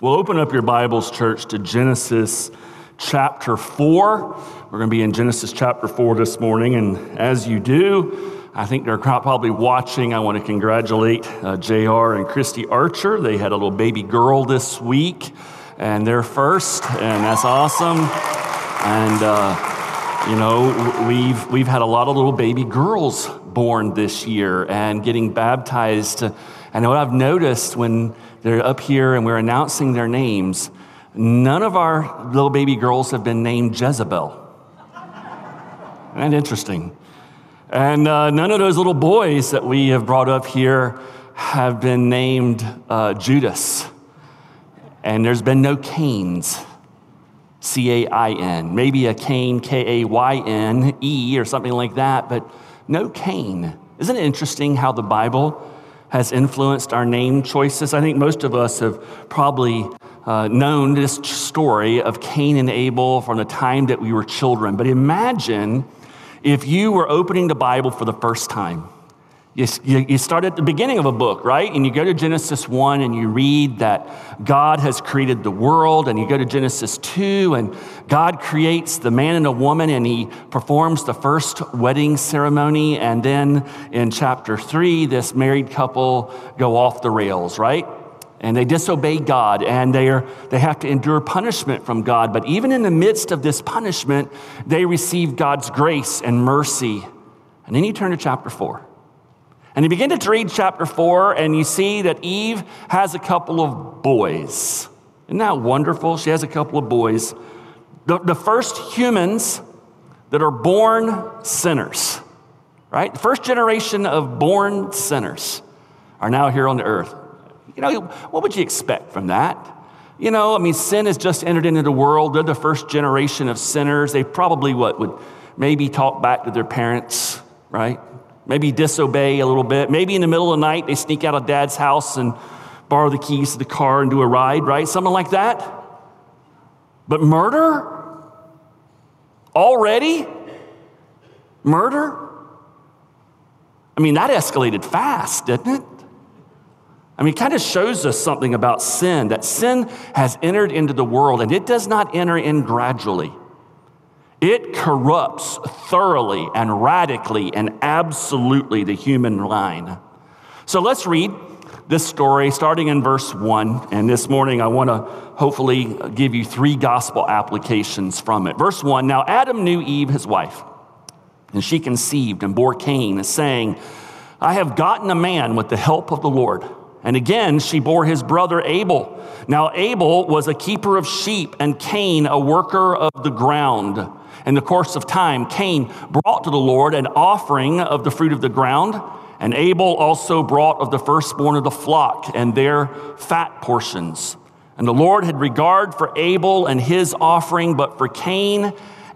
Well, open up your Bibles, church, to Genesis chapter 4. We're going to be in Genesis chapter 4 this morning. And as you do, I think they're probably watching. I want to congratulate uh, JR and Christy Archer. They had a little baby girl this week, and they're first, and that's awesome. And, uh, you know, we've, we've had a lot of little baby girls born this year and getting baptized. And what I've noticed when they're up here and we're announcing their names, none of our little baby girls have been named Jezebel. Isn't interesting? And uh, none of those little boys that we have brought up here have been named uh, Judas. And there's been no Cains, C A I N. Maybe a Cain, K A Y N E, or something like that, but no Cain. Isn't it interesting how the Bible has influenced our name choices? I think most of us have probably uh, known this story of Cain and Abel from the time that we were children. But imagine if you were opening the Bible for the first time. You, you, start at the beginning of a book, right? And you go to Genesis 1 and you read that God has created the world. And you go to Genesis 2 and God creates the man and a woman and he performs the first wedding ceremony. And then in chapter 3, this married couple go off the rails, right? And they disobey God and they, are, they have to endure punishment from God. But even in the midst of this punishment, they receive God's grace and mercy. And then you turn to chapter 4. And you begin to read chapter four, and you see that Eve has a couple of boys. Isn't that wonderful? She has a couple of boys. The, the first humans that are born sinners, right? The first generation of born sinners are now here on the earth. You know, what would you expect from that? You know, I mean, sin has just entered into the world. They're the first generation of sinners. They probably, what, would maybe talk back to their parents, right? Maybe disobey a little bit. Maybe in the middle of the night, they sneak out of dad's house and borrow the keys to the car and do a ride, right? Something like that. But murder? Already? Murder? I mean, that escalated fast, didn't it? I mean, it kind of shows us something about sin that sin has entered into the world and it does not enter in gradually. It corrupts thoroughly and radically and absolutely the human line. So let's read this story starting in verse 1. And this morning, I want to hopefully give you three gospel applications from it. Verse 1 Now Adam knew Eve, his wife, and she conceived and bore Cain, saying, I have gotten a man with the help of the Lord. And again, she bore his brother Abel. Now, Abel was a keeper of sheep, and Cain a worker of the ground. In the course of time, Cain brought to the Lord an offering of the fruit of the ground, and Abel also brought of the firstborn of the flock and their fat portions. And the Lord had regard for Abel and his offering, but for Cain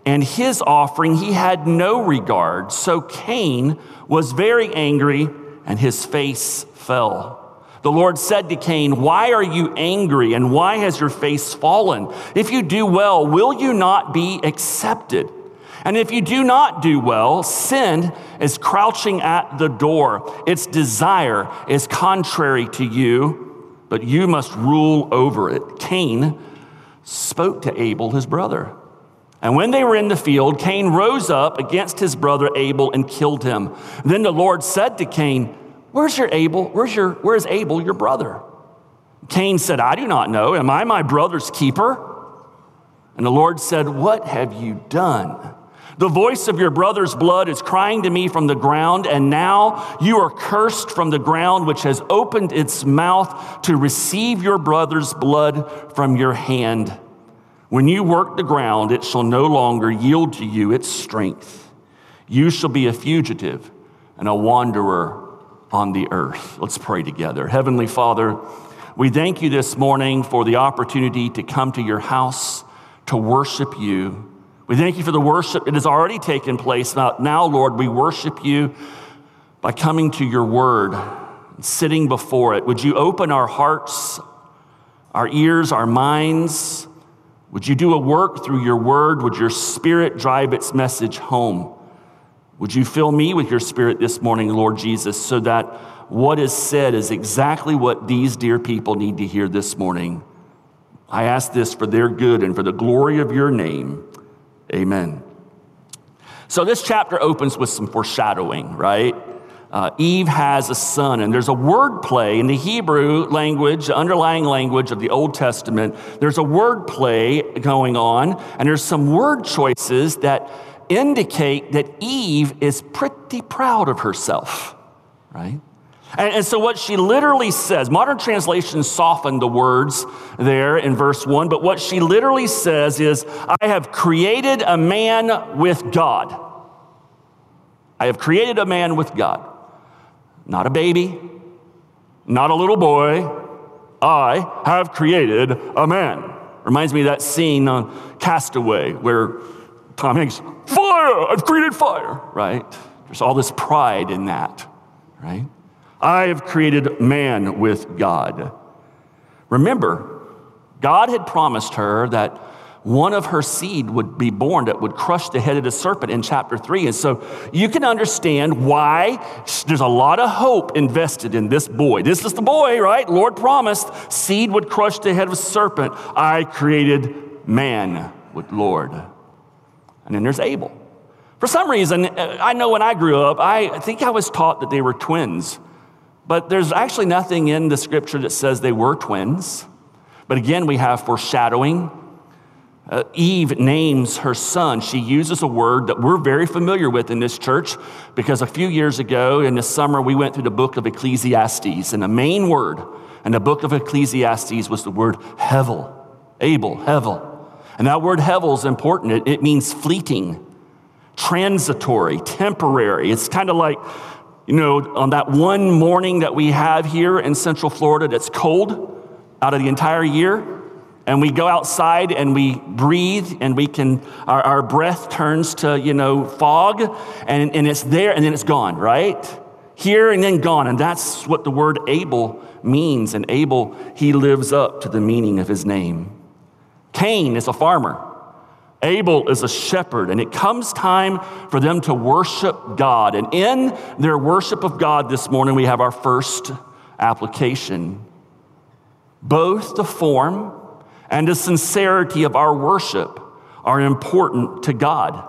and his offering he had no regard. So Cain was very angry, and his face fell. The Lord said to Cain, Why are you angry and why has your face fallen? If you do well, will you not be accepted? And if you do not do well, sin is crouching at the door. Its desire is contrary to you, but you must rule over it. Cain spoke to Abel, his brother. And when they were in the field, Cain rose up against his brother Abel and killed him. Then the Lord said to Cain, Where's your Abel? Where's your, where's Abel, your brother? Cain said, I do not know. Am I my brother's keeper? And the Lord said, What have you done? The voice of your brother's blood is crying to me from the ground, and now you are cursed from the ground, which has opened its mouth to receive your brother's blood from your hand. When you work the ground, it shall no longer yield to you its strength. You shall be a fugitive and a wanderer on the earth. Let's pray together. Heavenly Father, we thank you this morning for the opportunity to come to your house to worship you. We thank you for the worship that has already taken place. Now, now Lord, we worship you by coming to your word and sitting before it. Would you open our hearts, our ears, our minds? Would you do a work through your word? Would your spirit drive its message home? Would you fill me with your spirit this morning, Lord Jesus, so that what is said is exactly what these dear people need to hear this morning? I ask this for their good and for the glory of your name. Amen. So this chapter opens with some foreshadowing, right? Uh, Eve has a son, and there's a word play in the Hebrew language, the underlying language of the Old Testament. There's a word play going on, and there's some word choices that indicate that Eve is pretty proud of herself, right? And, and, so, what she literally says, modern translations soften the words there in verse one, but what she literally says is, I have created a man with God. I have created a man with God. Not a baby, not a little boy. I have created a man. Reminds me of that scene on Castaway where Tom Hanks, fire, I've created fire, right? There's all this pride in that, right? I have created man with God. Remember, God had promised her that one of her seed would be born that would crush the head of the serpent in chapter 3. And so you can understand why there's a lot of hope invested in this boy. This is the boy, right? Lord promised seed would crush the head of serpent. I created man with Lord. And then there's Abel. For some reason, I know when I grew up, I think I was taught that they were twins. But there's actually nothing in the scripture that says they were twins. But again, we have foreshadowing. Uh, Eve names her son. She uses a word that we're very familiar with in this church because a few years ago in the summer we went through the book of Ecclesiastes, and the main word in the book of Ecclesiastes was the word Hevel, Abel, Hevel. And that word Hevel is important. It, it means fleeting, transitory, temporary. It's kind of like you know, on that one morning that we have here in Central Florida that's cold out of the entire year, and we go outside and we breathe and we can, our, our breath turns to, you know, fog and, and it's there and then it's gone, right? Here and then gone. And that's what the word Abel means. And Abel, he lives up to the meaning of his name. Cain is a farmer. Abel is a shepherd, and it comes time for them to worship God. And in their worship of God this morning, we have our first application. Both the form and the sincerity of our worship are important to God.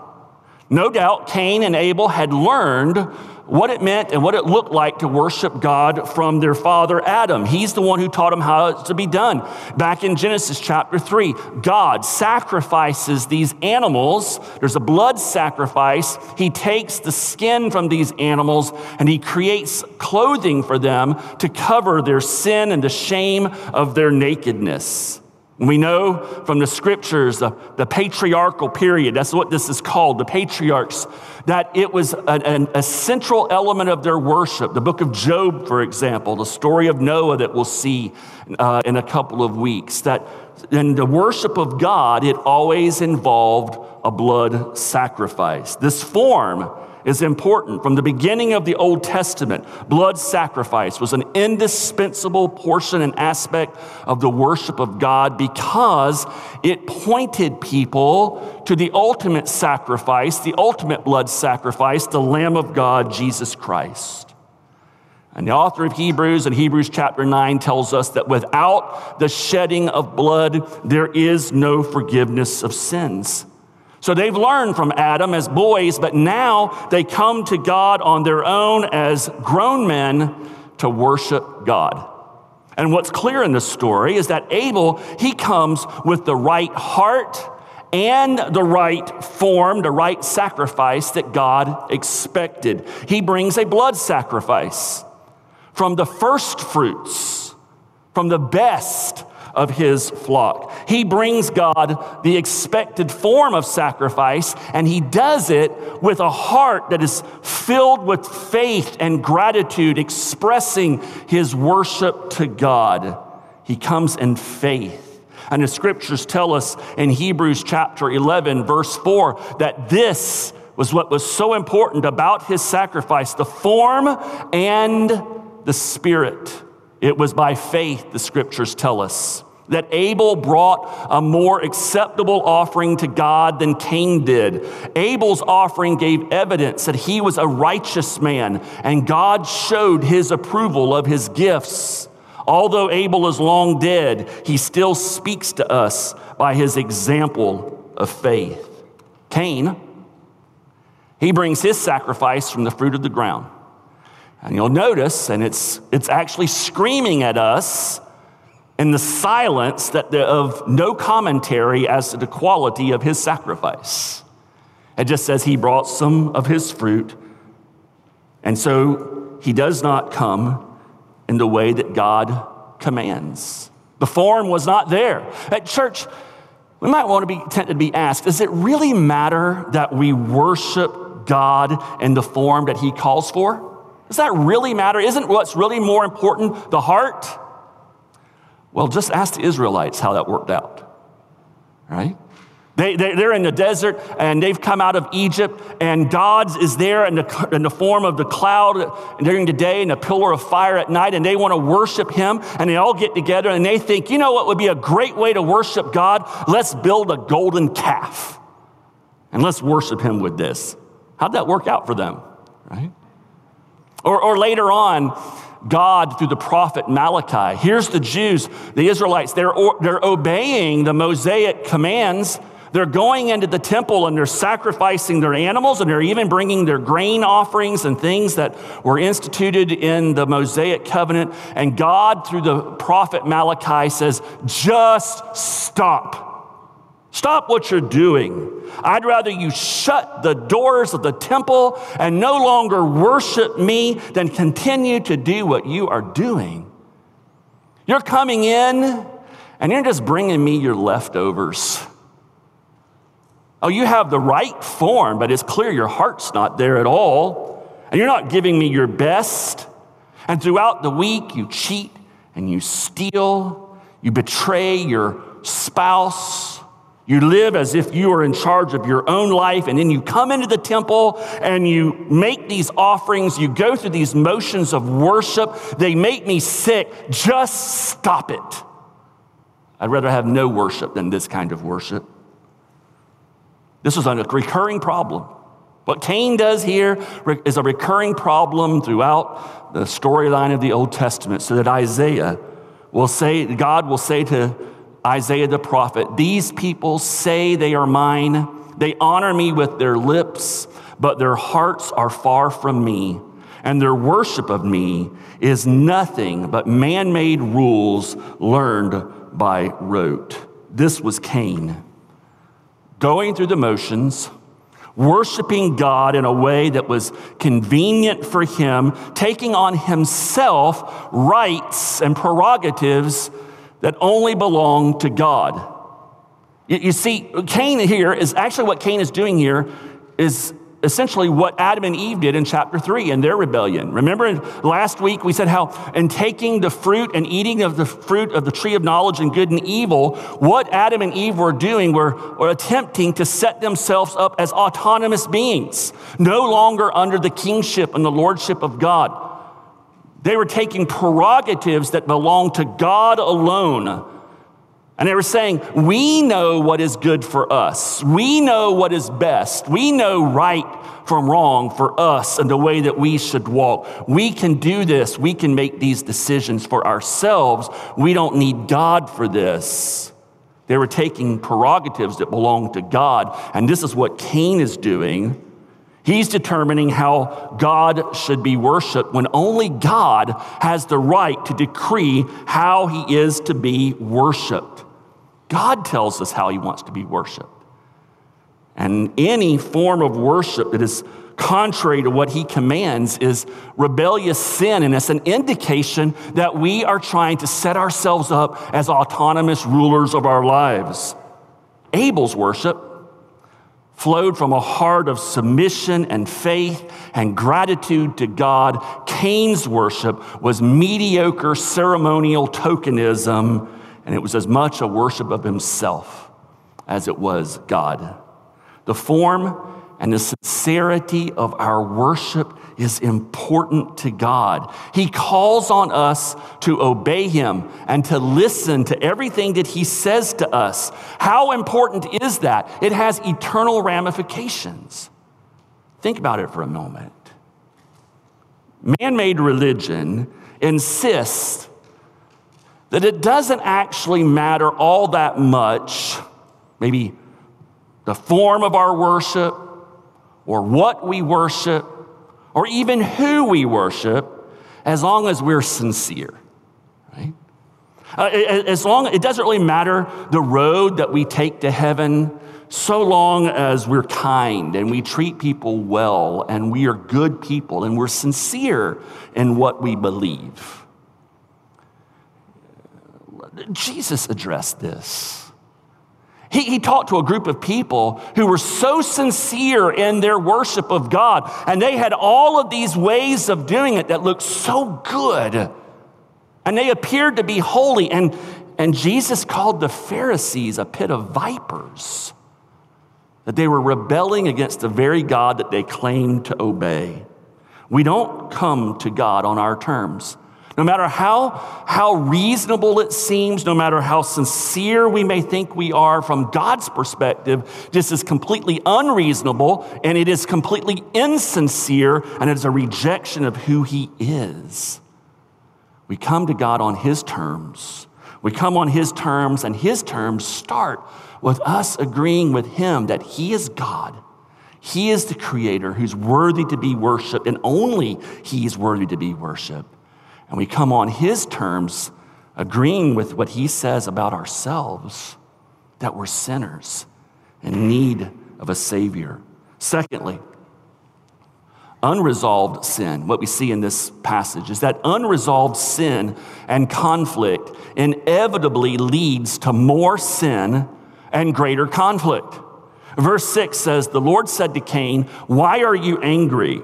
No doubt Cain and Abel had learned what it meant and what it looked like to worship God from their father Adam. He's the one who taught them how to be done. Back in Genesis chapter 3, God sacrifices these animals. There's a blood sacrifice. He takes the skin from these animals and he creates clothing for them to cover their sin and the shame of their nakedness. We know from the scriptures, the, the, patriarchal period, that's what this is called, the patriarchs, that it was an, a central element of their worship. The book of Job, for example, the story of Noah that we'll see uh, in a couple of weeks, that in the worship of God, it always involved a blood sacrifice. This form is important. From the beginning of the Old Testament, blood sacrifice was an indispensable portion and aspect of the worship of God because it pointed people to the ultimate sacrifice, the ultimate blood sacrifice, the Lamb of God, Jesus Christ. And the author of Hebrews in Hebrews chapter 9 tells us that without the shedding of blood, there is no forgiveness of sins. So they've learned from Adam as boys, but now they come to God on their own as grown men to worship God. And what's clear in this story is that Abel, he comes with the right heart and the right form, the right sacrifice that God expected. He brings a blood sacrifice from the first fruits, from the best of his flock. He brings God the expected form of sacrifice, and he does it with a heart that is filled with faith and gratitude, expressing his worship to God. He comes in faith. And the scriptures tell us in Hebrews chapter 11, verse 4, that this was what was so important about his sacrifice the form and the spirit. It was by faith, the scriptures tell us, that Abel brought a more acceptable offering to God than Cain did. Abel's offering gave evidence that he was a righteous man, and God showed his approval of his gifts. Although Abel is long dead, he still speaks to us by his example of faith. Cain, he brings his sacrifice from the fruit of the ground. And you'll notice, and it's, it's actually screaming at us in the silence that the, of no commentary as to the quality of his sacrifice. It just says he brought some of his fruit, and so he does not come in the way that God commands. The form was not there. At church, we might want to be tempted to be asked does it really matter that we worship God in the form that he calls for? Does that really matter? Isn't what's really more important the heart? Well, just ask the Israelites how that worked out, right? They, they, are in the desert and they've come out of Egypt, and God is there in the, in the form of the cloud during the day and a pillar of fire at night, and they want to worship Him. And they all get together and they think, you know what would be a great way to worship God? Let's build a golden calf and let's worship Him with this. How'd that work out for them, right? Or, or later on, God through the prophet Malachi. Here's the Jews, the Israelites, they're, they're obeying the Mosaic commands. They're going into the temple and they're sacrificing their animals and they're even bringing their grain offerings and things that were instituted in the Mosaic covenant. And God, through the prophet Malachi, says, just stop. Stop what you're doing. I'd rather you shut the doors of the temple and no longer worship me than continue to do what you are doing. You're coming in and you're just bringing me your leftovers. Oh, you have the right form, but it's clear your heart's not there at all. And you're not giving me your best. And throughout the week, you cheat and you steal, you betray your spouse you live as if you are in charge of your own life, and then you come into the temple and you make these offerings. You go through these motions of worship. They make me sick. Just stop it. I'd rather have no worship than this kind of worship. This is a recurring problem. What Cain does here is a recurring problem throughout the storyline of the Old Testament, so that Isaiah will say, God will say to Isaiah the prophet, These people say they are mine. They honor me with their lips, but their hearts are far from me. And their worship of me is nothing but man made rules learned by rote. This was Cain. Going through the motions, worshiping God in a way that was convenient for him, taking on himself rights and prerogatives that only belong to God. You, see, Cain here is actually what Cain is doing here is essentially what Adam and Eve did in chapter 3 in their rebellion. Remember last week we said how in taking the fruit and eating of the fruit of the tree of knowledge and good and evil, what Adam and Eve were doing were, were attempting to set themselves up as autonomous beings, no longer under the kingship and the lordship of God. They were taking prerogatives that belong to God alone. And they were saying, We know what is good for us. We know what is best. We know right from wrong for us and the way that we should walk. We can do this. We can make these decisions for ourselves. We don't need God for this. They were taking prerogatives that belong to God. And this is what Cain is doing. He's determining how God should be worshiped when only God has the right to decree how he is to be worshiped. God tells us how he wants to be worshiped. And any form of worship that is contrary to what he commands is rebellious sin, and it's an indication that we are trying to set ourselves up as autonomous rulers of our lives. Abel's worship flowed from a heart of submission and faith and gratitude to God. Cain's worship was mediocre ceremonial tokenism, and it was as much a worship of himself as it was God. The form and the sincerity of our worship is important to God. He calls on us to obey Him and to listen to everything that He says to us. How important is that? It has eternal ramifications. Think about it for a moment. Man made religion insists that it doesn't actually matter all that much, maybe the form of our worship, or what we worship, or even who we worship, as long as we're sincere, right? Uh, as long it doesn't really matter the road that we take to heaven, so long as we're kind and we treat people well and we are good people and we're sincere in what we believe. Jesus addressed this. He, he, talked to a group of people who were so sincere in their worship of God, and they had all of these ways of doing it that looked so good. And they appeared to be holy. And, and Jesus called the Pharisees a pit of vipers, that they were rebelling against the very God that they claimed to obey. We don't come to God on our terms. No matter how, how reasonable it seems, no matter how sincere we may think we are from God's perspective, this is completely unreasonable and it is completely insincere and it is a rejection of who He is. We come to God on His terms. We come on His terms, and His terms start with us agreeing with Him that He is God. He is the Creator who's worthy to be worshiped, and only He is worthy to be worshiped and we come on His terms, agreeing with what He says about ourselves, that we're sinners in need of a Savior. Secondly, unresolved sin, what we see in this passage, is that unresolved sin and conflict inevitably leads to more sin and greater conflict. Verse 6 says, The Lord said to Cain, Why are you angry?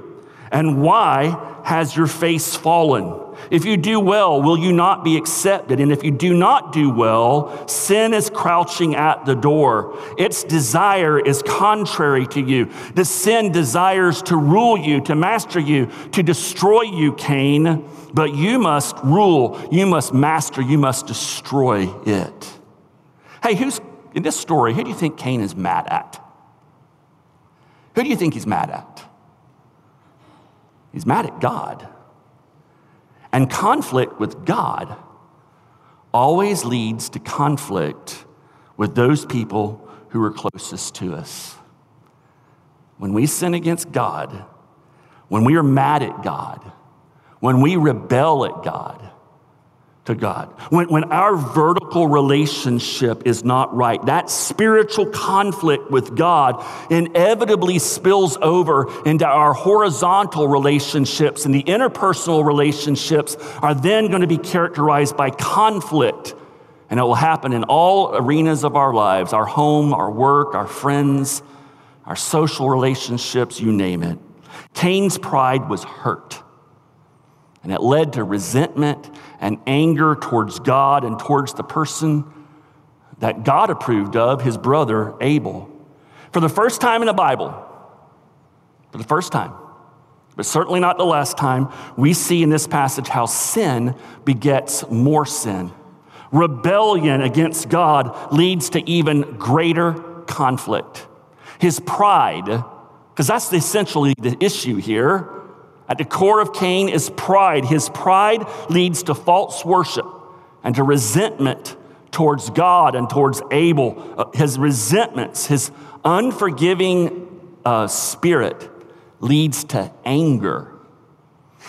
And why has your face fallen? If you do well, will you not be accepted? And if you do not do well, sin is crouching at the door. Its desire is contrary to you. The sin desires to rule you, to master you, to destroy you, Cain. But you must rule, you must master, you must destroy it. Hey, who's in this story, who do you think Cain is mad at? Who do you think he's mad at? He's mad at God. And conflict with God always leads to conflict with those people who are closest to us. When we sin against God, when we are mad at God, when we rebel at God, to God. When, when our vertical relationship is not right, that spiritual conflict with God inevitably spills over into our horizontal relationships, and the interpersonal relationships are then going to be characterized by conflict. And it will happen in all arenas of our lives our home, our work, our friends, our social relationships, you name it. Cain's pride was hurt. And it led to resentment and anger towards God and towards the person that God approved of, his brother Abel. For the first time in the Bible, for the first time, but certainly not the last time, we see in this passage how sin begets more sin. Rebellion against God leads to even greater conflict. His pride, because that's essentially the issue here, at the core of Cain is pride. His pride leads to false worship and to resentment towards God and towards Abel. Uh, his resentments, his unforgiving uh, spirit leads to anger.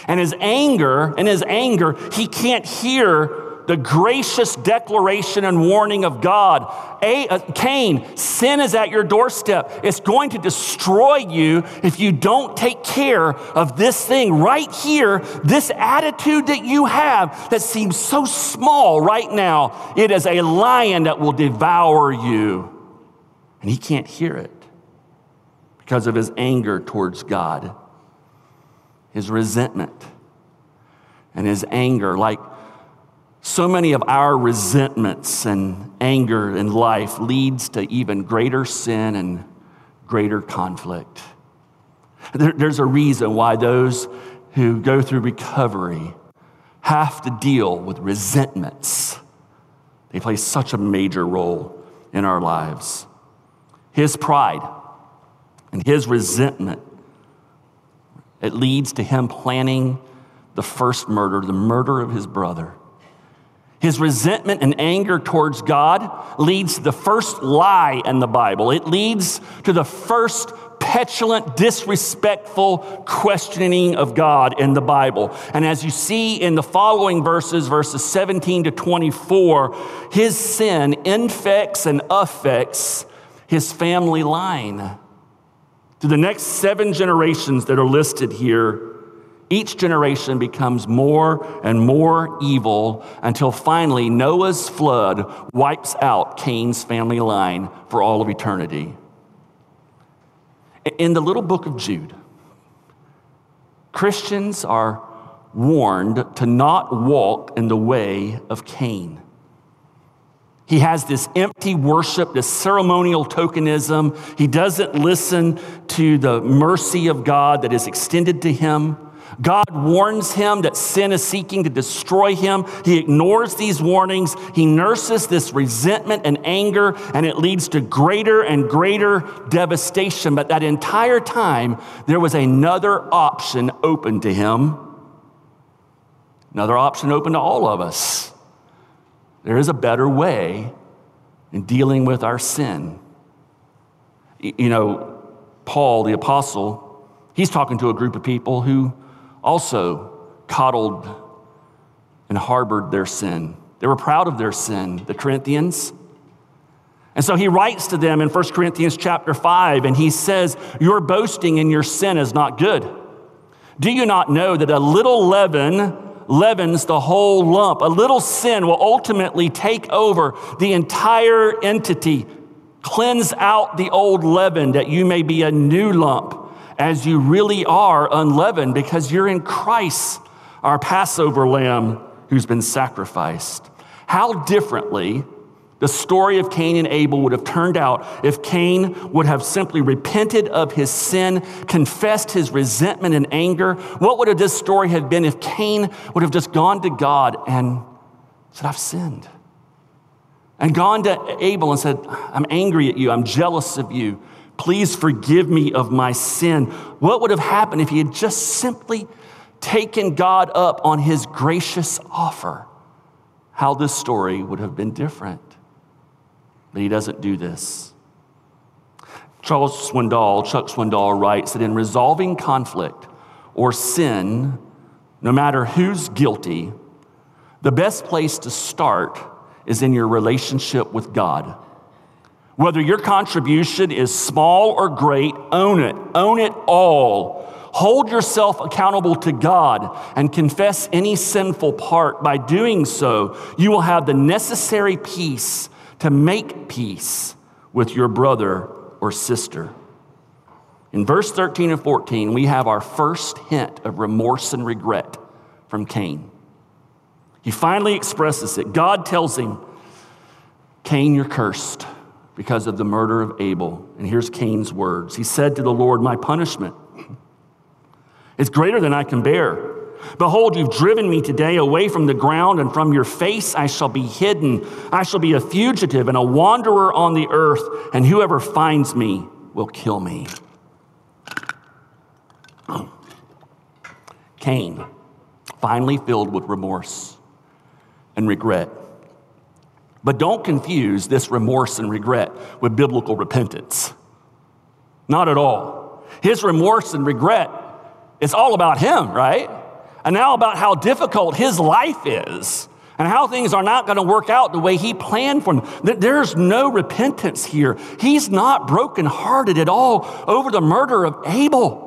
And his anger, and his anger, he can't hear the gracious declaration and warning of God. A, uh, Cain, sin is at your doorstep. It's going to destroy you if you don't take care of this thing right here, this attitude that you have that seems so small right now. It is a lion that will devour you. And he can't hear it because of his anger towards God, his resentment, and his anger. Like, so many of our resentments and anger in life leads to even greater sin and greater conflict. There, there's a reason why those who go through recovery have to deal with resentments. They play such a major role in our lives. His pride and his resentment, it leads to him planning the first murder, the murder of his brother. His resentment and anger towards God leads to the first lie in the Bible. It leads to the first petulant, disrespectful questioning of God in the Bible. And as you see in the following verses, verses 17 to 24, his sin infects and affects his family line. To the next seven generations that are listed here, each generation becomes more and more evil until finally Noah's flood wipes out Cain's family line for all of eternity. In the little book of Jude, Christians are warned to not walk in the way of Cain. He has this empty worship, this ceremonial tokenism. He doesn't listen to the mercy of God that is extended to him. God warns him that sin is seeking to destroy him. He ignores these warnings. He nurses this resentment and anger, and it leads to greater and greater devastation. But that entire time, there was another option open to him. Another option open to all of us. There is a better way in dealing with our sin. You know, Paul, the apostle, he's talking to a group of people who also coddled and harbored their sin. They were proud of their sin, the Corinthians. And so he writes to them in 1 Corinthians chapter 5, and he says, Your boasting in your sin is not good. Do you not know that a little leaven leavens the whole lump? A little sin will ultimately take over the entire entity, cleanse out the old leaven that you may be a new lump as you really are unleavened because you're in Christ, our Passover lamb who's been sacrificed. How differently the story of Cain and Abel would have turned out if Cain would have simply repented of his sin, confessed his resentment and anger. What would have this story have been if Cain would have just gone to God and said, I've sinned? And gone to Abel and said, I'm angry at you, I'm jealous of you. Please forgive me of my sin. What would have happened if he had just simply taken God up on his gracious offer? How this story would have been different. But he doesn't do this. Charles Swindoll, Chuck Swindoll writes that in resolving conflict or sin, no matter who's guilty, the best place to start is in your relationship with God. Whether your contribution is small or great, own it. Own it all. Hold yourself accountable to God and confess any sinful part. By doing so, you will have the necessary peace to make peace with your brother or sister. In verse 13 and 14, we have our first hint of remorse and regret from Cain. He finally expresses it. God tells him, Cain, you're cursed because of the murder of Abel. And here's Cain's words He said to the Lord, My punishment is greater than I can bear. Behold, you've driven me today away from the ground, and from your face I shall be hidden. I shall be a fugitive and a wanderer on the earth, and whoever finds me will kill me. Cain, finally filled with remorse and regret but don't confuse this remorse and regret with biblical repentance. Not at all. His remorse and regret is all about him, right? And now about how difficult his life is and how things are not going to work out the way he planned for them. There's no repentance here. He's not brokenhearted at all over the murder of Abel.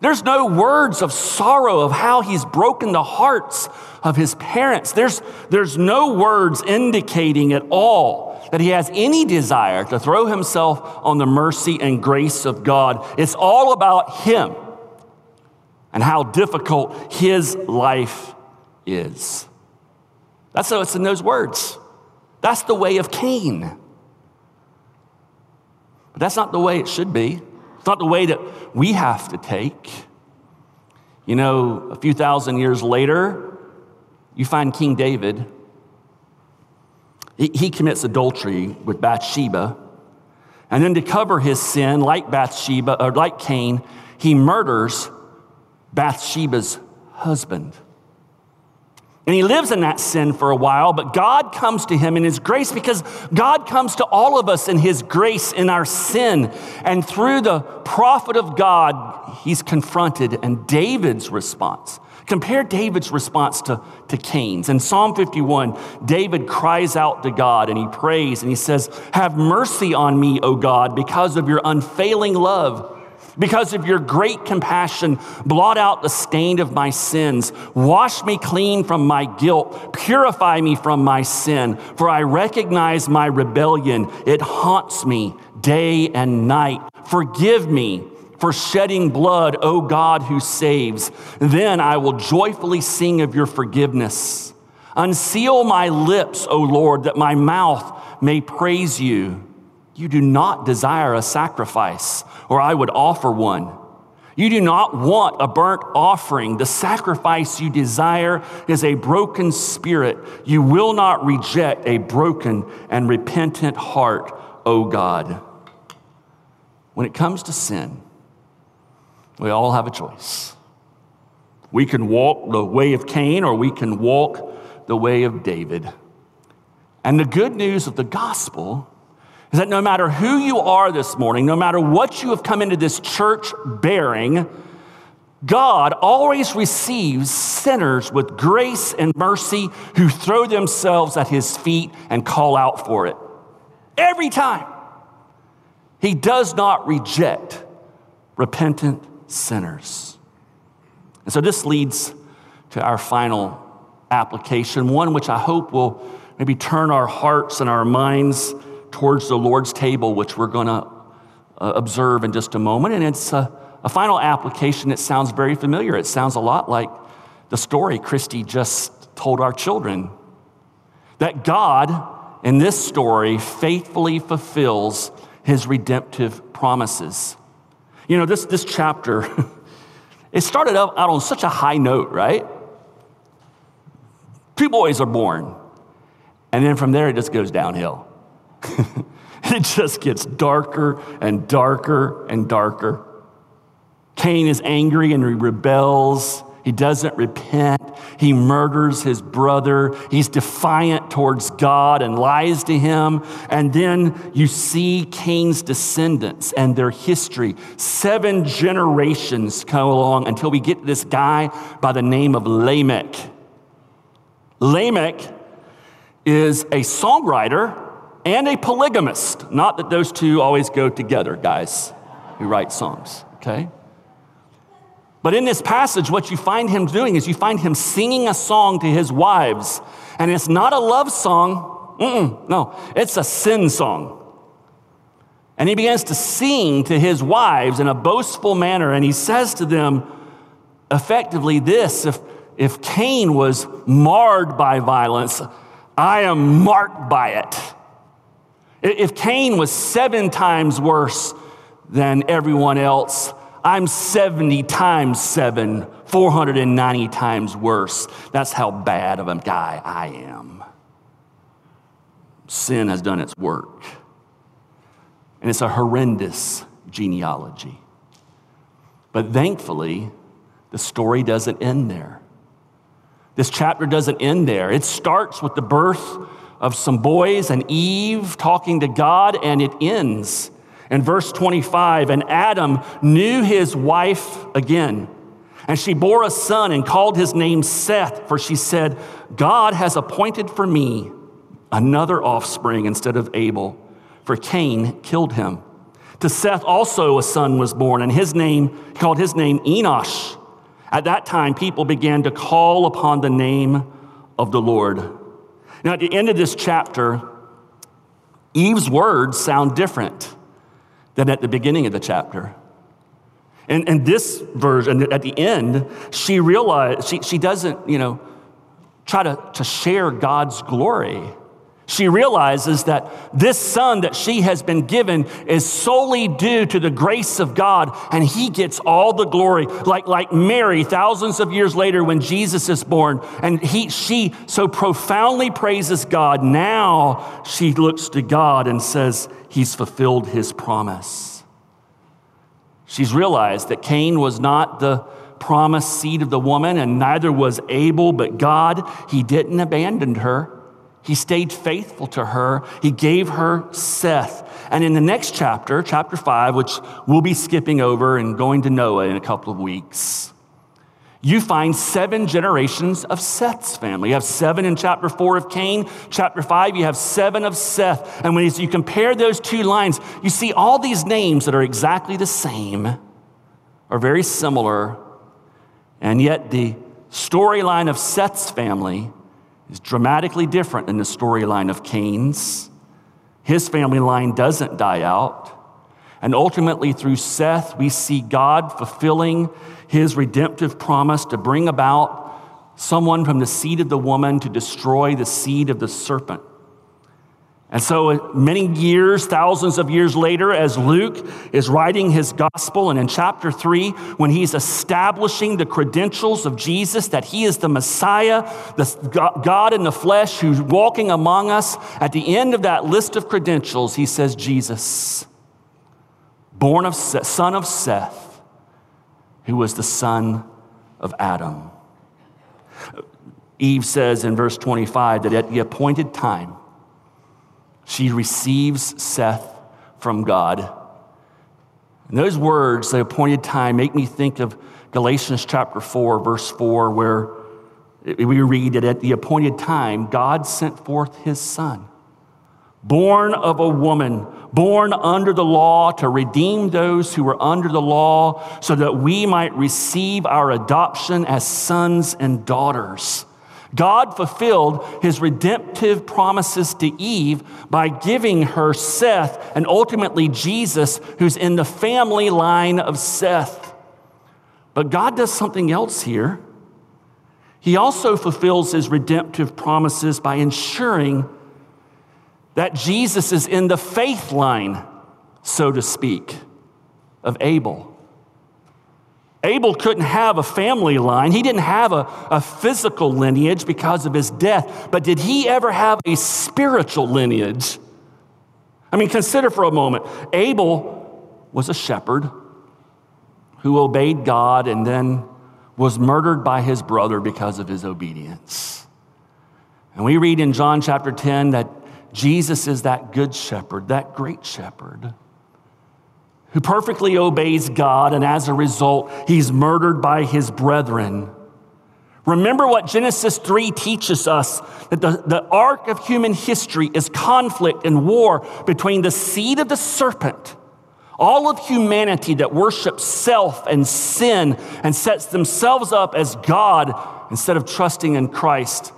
There's no words of sorrow of how he's broken the hearts of his parents. There's, there's no words indicating at all that he has any desire to throw himself on the mercy and grace of God. It's all about him and how difficult his life is. That's how it's in those words. That's the way of Cain. But that's not the way it should be. It's not the way that we have to take. You know, a few thousand years later, you find King David. He, he commits adultery with Bathsheba. And then to cover his sin, like Bathsheba, or like Cain, he murders Bathsheba's husband. And he lives in that sin for a while, but God comes to him in his grace because God comes to all of us in his grace in our sin. And through the prophet of God, he's confronted. And David's response, compare David's response to, to Cain's. In Psalm 51, David cries out to God and he prays and he says, Have mercy on me, O God, because of your unfailing love. Because of your great compassion, blot out the stain of my sins. Wash me clean from my guilt. Purify me from my sin. For I recognize my rebellion. It haunts me day and night. Forgive me for shedding blood, O God who saves. Then I will joyfully sing of your forgiveness. Unseal my lips, O Lord, that my mouth may praise you. You do not desire a sacrifice, or I would offer one. You do not want a burnt offering. The sacrifice you desire is a broken spirit. You will not reject a broken and repentant heart, O God. When it comes to sin, we all have a choice. We can walk the way of Cain or we can walk the way of David. And the good news of the gospel is that no matter who you are this morning, no matter what you have come into this church bearing, God always receives sinners with grace and mercy who throw themselves at his feet and call out for it. Every time. He does not reject repentant sinners. And so this leads to our final application, one which I hope will maybe turn our hearts and our minds towards the Lord's table, which we're going to uh, observe in just a moment. And it's a, a final application that sounds very familiar. It sounds a lot like the story Christy just told our children that God, in this story, faithfully fulfills his redemptive promises. You know, this, this chapter, it started out on such a high note, right? Two boys are born. And then from there, it just goes downhill. it just gets darker and darker and darker. Cain is angry and he rebels. He doesn't repent. He murders his brother. He's defiant towards God and lies to him. And then you see Cain's descendants and their history. Seven generations come along until we get this guy by the name of Lamech. Lamech is a songwriter and a polygamist. Not that those two always go together, guys who write songs, okay? But in this passage, what you find him doing is you find him singing a song to his wives. And it's not a love song, Mm-mm, no, it's a sin song. And he begins to sing to his wives in a boastful manner. And he says to them effectively this if, if Cain was marred by violence, I am marked by it. If Cain was seven times worse than everyone else, I'm 70 times seven, 490 times worse. That's how bad of a guy I am. Sin has done its work. And it's a horrendous genealogy. But thankfully, the story doesn't end there. This chapter doesn't end there. It starts with the birth of some boys and Eve talking to God, and it ends in verse 25. And Adam knew his wife again, and she bore a son and called his name Seth, for she said, God has appointed for me another offspring instead of Abel, for Cain killed him. To Seth also a son was born, and his name, he called his name Enosh. At that time, people began to call upon the name of the Lord. Now, at the end of this chapter, Eve's words sound different than at the beginning of the chapter. And, and this version, at the end, she realized, she, she doesn't, you know, try to, to share God's glory she realizes that this son that she has been given is solely due to the grace of God, and he gets all the glory. Like, like Mary, thousands of years later, when Jesus is born, and he, she so profoundly praises God, now she looks to God and says, He's fulfilled his promise. She's realized that Cain was not the promised seed of the woman, and neither was Abel, but God, he didn't abandon her. He stayed faithful to her. He gave her Seth. And in the next chapter, chapter five, which we'll be skipping over and going to Noah in a couple of weeks, you find seven generations of Seth's family. You have seven in chapter four of Cain. Chapter five, you have seven of Seth. And when you compare those two lines, you see all these names that are exactly the same, are very similar, and yet the storyline of Seth's family is dramatically different in the storyline of Cain's. His family line doesn't die out. And ultimately, through Seth, we see God fulfilling his redemptive promise to bring about someone from the seed of the woman to destroy the seed of the serpent. And so, uh, many years, thousands of years later, as Luke is writing his gospel, and in chapter three, when he's establishing the credentials of Jesus, that he is the Messiah, the God in the flesh who's walking among us, at the end of that list of credentials, he says, Jesus, born of Seth, son of Seth, who was the son of Adam. Eve says in verse 25 that at the appointed time, she receives Seth from God. And those words, the appointed time, make me think of Galatians chapter 4, verse 4, where we read that at the appointed time, God sent forth his son, born of a woman, born under the law to redeem those who were under the law, so that we might receive our adoption as sons and daughters. God fulfilled his redemptive promises to Eve by giving her Seth and ultimately Jesus, who's in the family line of Seth. But God does something else here. He also fulfills his redemptive promises by ensuring that Jesus is in the faith line, so to speak, of Abel. Abel couldn't have a family line. He didn't have a, a physical lineage because of his death, but did he ever have a spiritual lineage? I mean, consider for a moment Abel was a shepherd who obeyed God and then was murdered by his brother because of his obedience. And we read in John chapter 10 that Jesus is that good shepherd, that great shepherd who perfectly obeys God, and as a result, he's murdered by his brethren. Remember what Genesis 3 teaches us that the, the arc of human history is conflict and war between the seed of the serpent, all of humanity that worships self and sin and sets themselves up as God instead of trusting in Christ.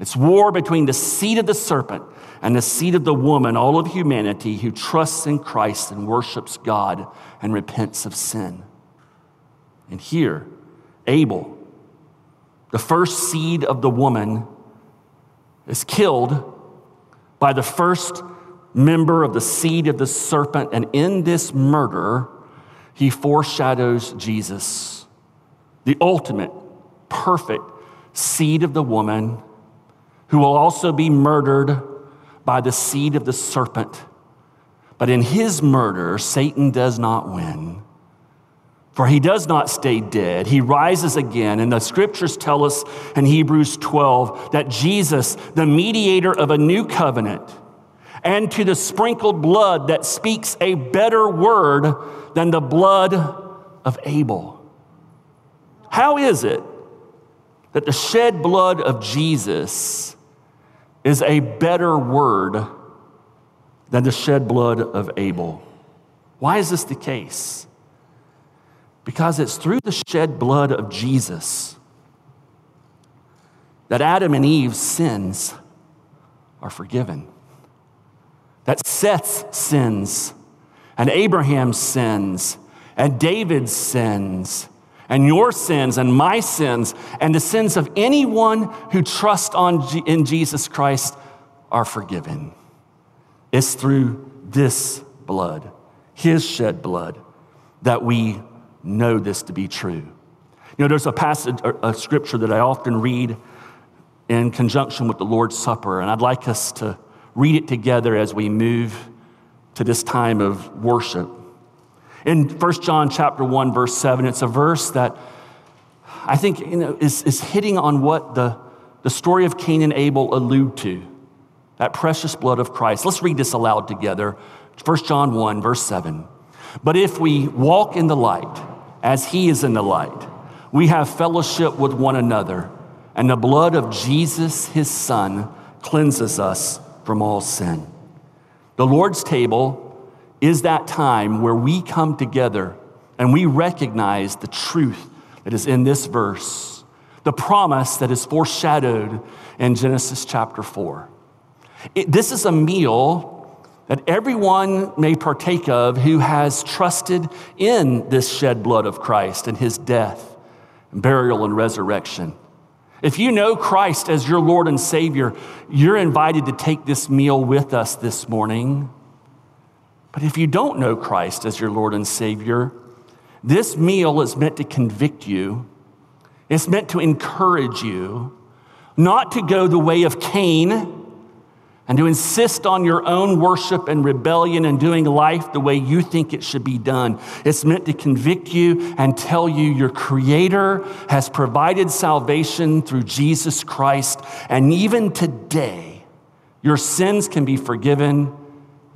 It's war between the seed of the serpent and the seed of the woman, all of humanity who trusts in Christ and worships God and repents of sin. And here, Abel, the first seed of the woman, is killed by the first member of the seed of the serpent. And in this murder, he foreshadows Jesus, the ultimate, perfect seed of the woman, who will also be murdered by the seed of the serpent. But in his murder, Satan does not win. For he does not stay dead. He rises again. And the scriptures tell us in Hebrews 12 that Jesus, the mediator of a new covenant, and to the sprinkled blood that speaks a better word than the blood of Abel. How is it that the shed blood of Jesus is a better word than the shed blood of Abel. Why is this the case? Because it's through the shed blood of Jesus that Adam and Eve's sins are forgiven, that Seth's sins and Abraham's sins and David's sins and your sins and my sins and the sins of anyone who trusts on in Jesus Christ are forgiven. It's through this blood, his shed blood, that we know this to be true. You know, there's a passage, a scripture that I often read in conjunction with the Lord's Supper, and I'd like us to read it together as we move to this time of worship. In 1 John chapter 1 verse 7, it's a verse that I think, you know, is, is hitting on what the, the story of Cain and Abel allude to that precious blood of Christ. Let's read this aloud together. 1 John 1, verse 7. But if we walk in the light, as he is in the light, we have fellowship with one another, and the blood of Jesus, his son, cleanses us from all sin. The Lord's table is that time where we come together and we recognize the truth that is in this verse, the promise that is foreshadowed in Genesis chapter 4. It, this is a meal that everyone may partake of who has trusted in this shed blood of Christ and his death, burial, and resurrection. If you know Christ as your Lord and Savior, you're invited to take this meal with us this morning. But if you don't know Christ as your Lord and Savior, this meal is meant to convict you. It's meant to encourage you not to go the way of Cain and to insist on your own worship and rebellion and doing life the way you think it should be done. It's meant to convict you and tell you your Creator has provided salvation through Jesus Christ. And even today, your sins can be forgiven.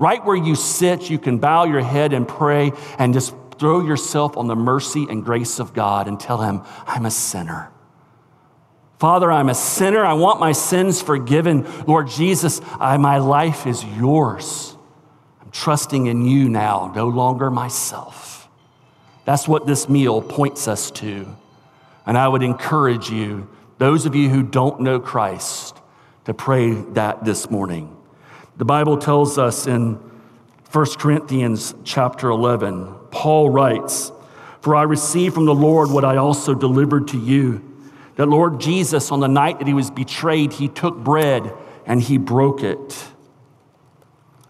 Right where you sit, you can bow your head and pray and just throw yourself on the mercy and grace of God and tell Him, I'm a sinner. Father, I'm a sinner. I want my sins forgiven. Lord Jesus, I, my life is yours. I'm trusting in you now, no longer myself. That's what this meal points us to. And I would encourage you, those of you who don't know Christ, to pray that this morning. The Bible tells us in 1 Corinthians chapter 11, Paul writes, For I received from the Lord what I also delivered to you that Lord Jesus, on the night that he was betrayed, he took bread and he broke it.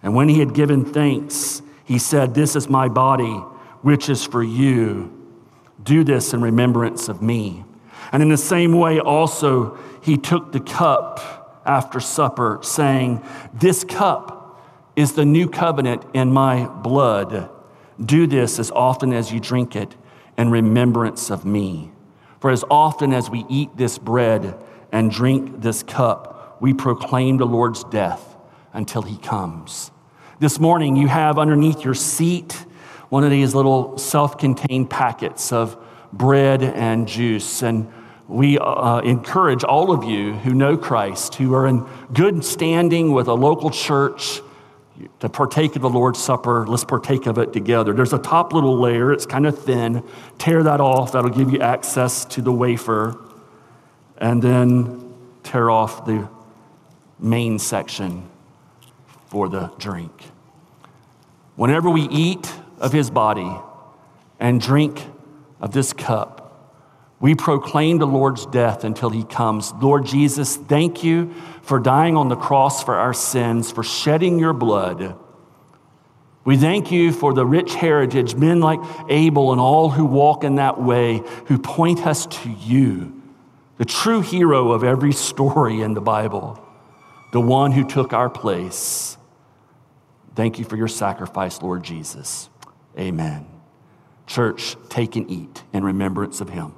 And when he had given thanks, he said, This is my body, which is for you. Do this in remembrance of me. And in the same way, also, he took the cup after supper, saying, This cup is the new covenant in my blood. Do this as often as you drink it in remembrance of me. For as often as we eat this bread and drink this cup, we proclaim the Lord's death until he comes. This morning, you have underneath your seat one of these little self contained packets of bread and juice. And we uh, encourage all of you who know Christ, who are in good standing with a local church, to partake of the Lord's Supper, let's partake of it together. There's a top little layer, it's kind of thin. Tear that off, that'll give you access to the wafer. And then tear off the main section for the drink. Whenever we eat of his body and drink of this cup, we proclaim the Lord's death until he comes. Lord Jesus, thank you for dying on the cross for our sins, for shedding your blood. We thank you for the rich heritage, men like Abel and all who walk in that way, who point us to you, the true hero of every story in the Bible, the one who took our place. Thank you for your sacrifice, Lord Jesus. Amen. Church, take and eat in remembrance of him.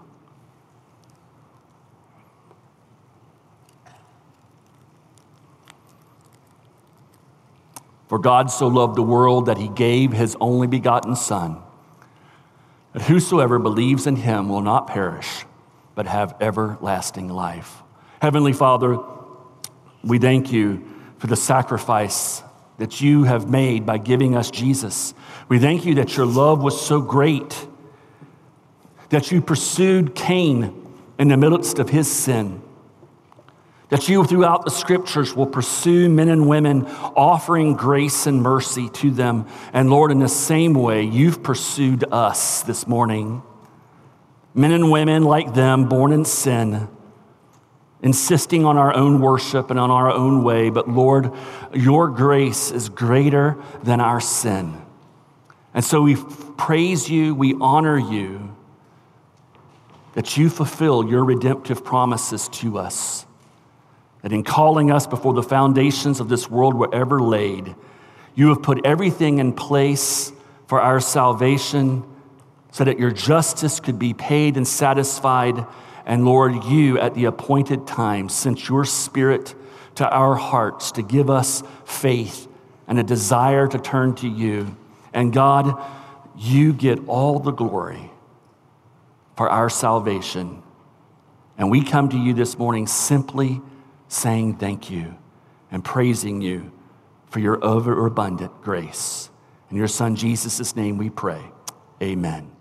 For God so loved the world that he gave his only begotten Son, that whosoever believes in him will not perish, but have everlasting life. Heavenly Father, we thank you for the sacrifice that you have made by giving us Jesus. We thank you that your love was so great that you pursued Cain in the midst of his sin that you, throughout the scriptures, will pursue men and women, offering grace and mercy to them. And Lord, in the same way, you've pursued us this morning. Men and women like them, born in sin, insisting on our own worship and on our own way. But Lord, your grace is greater than our sin. And so we praise you, we honor you that you fulfill your redemptive promises to us that in calling us before the foundations of this world were ever laid, you have put everything in place for our salvation so that your justice could be paid and satisfied And Lord, you at the appointed time sent your spirit to our hearts to give us faith and a desire to turn to you. And God, you get all the glory for our salvation. And we come to you this morning simply saying thank you and praising you for your overabundant grace. In your Son Jesus' name we pray. Amen.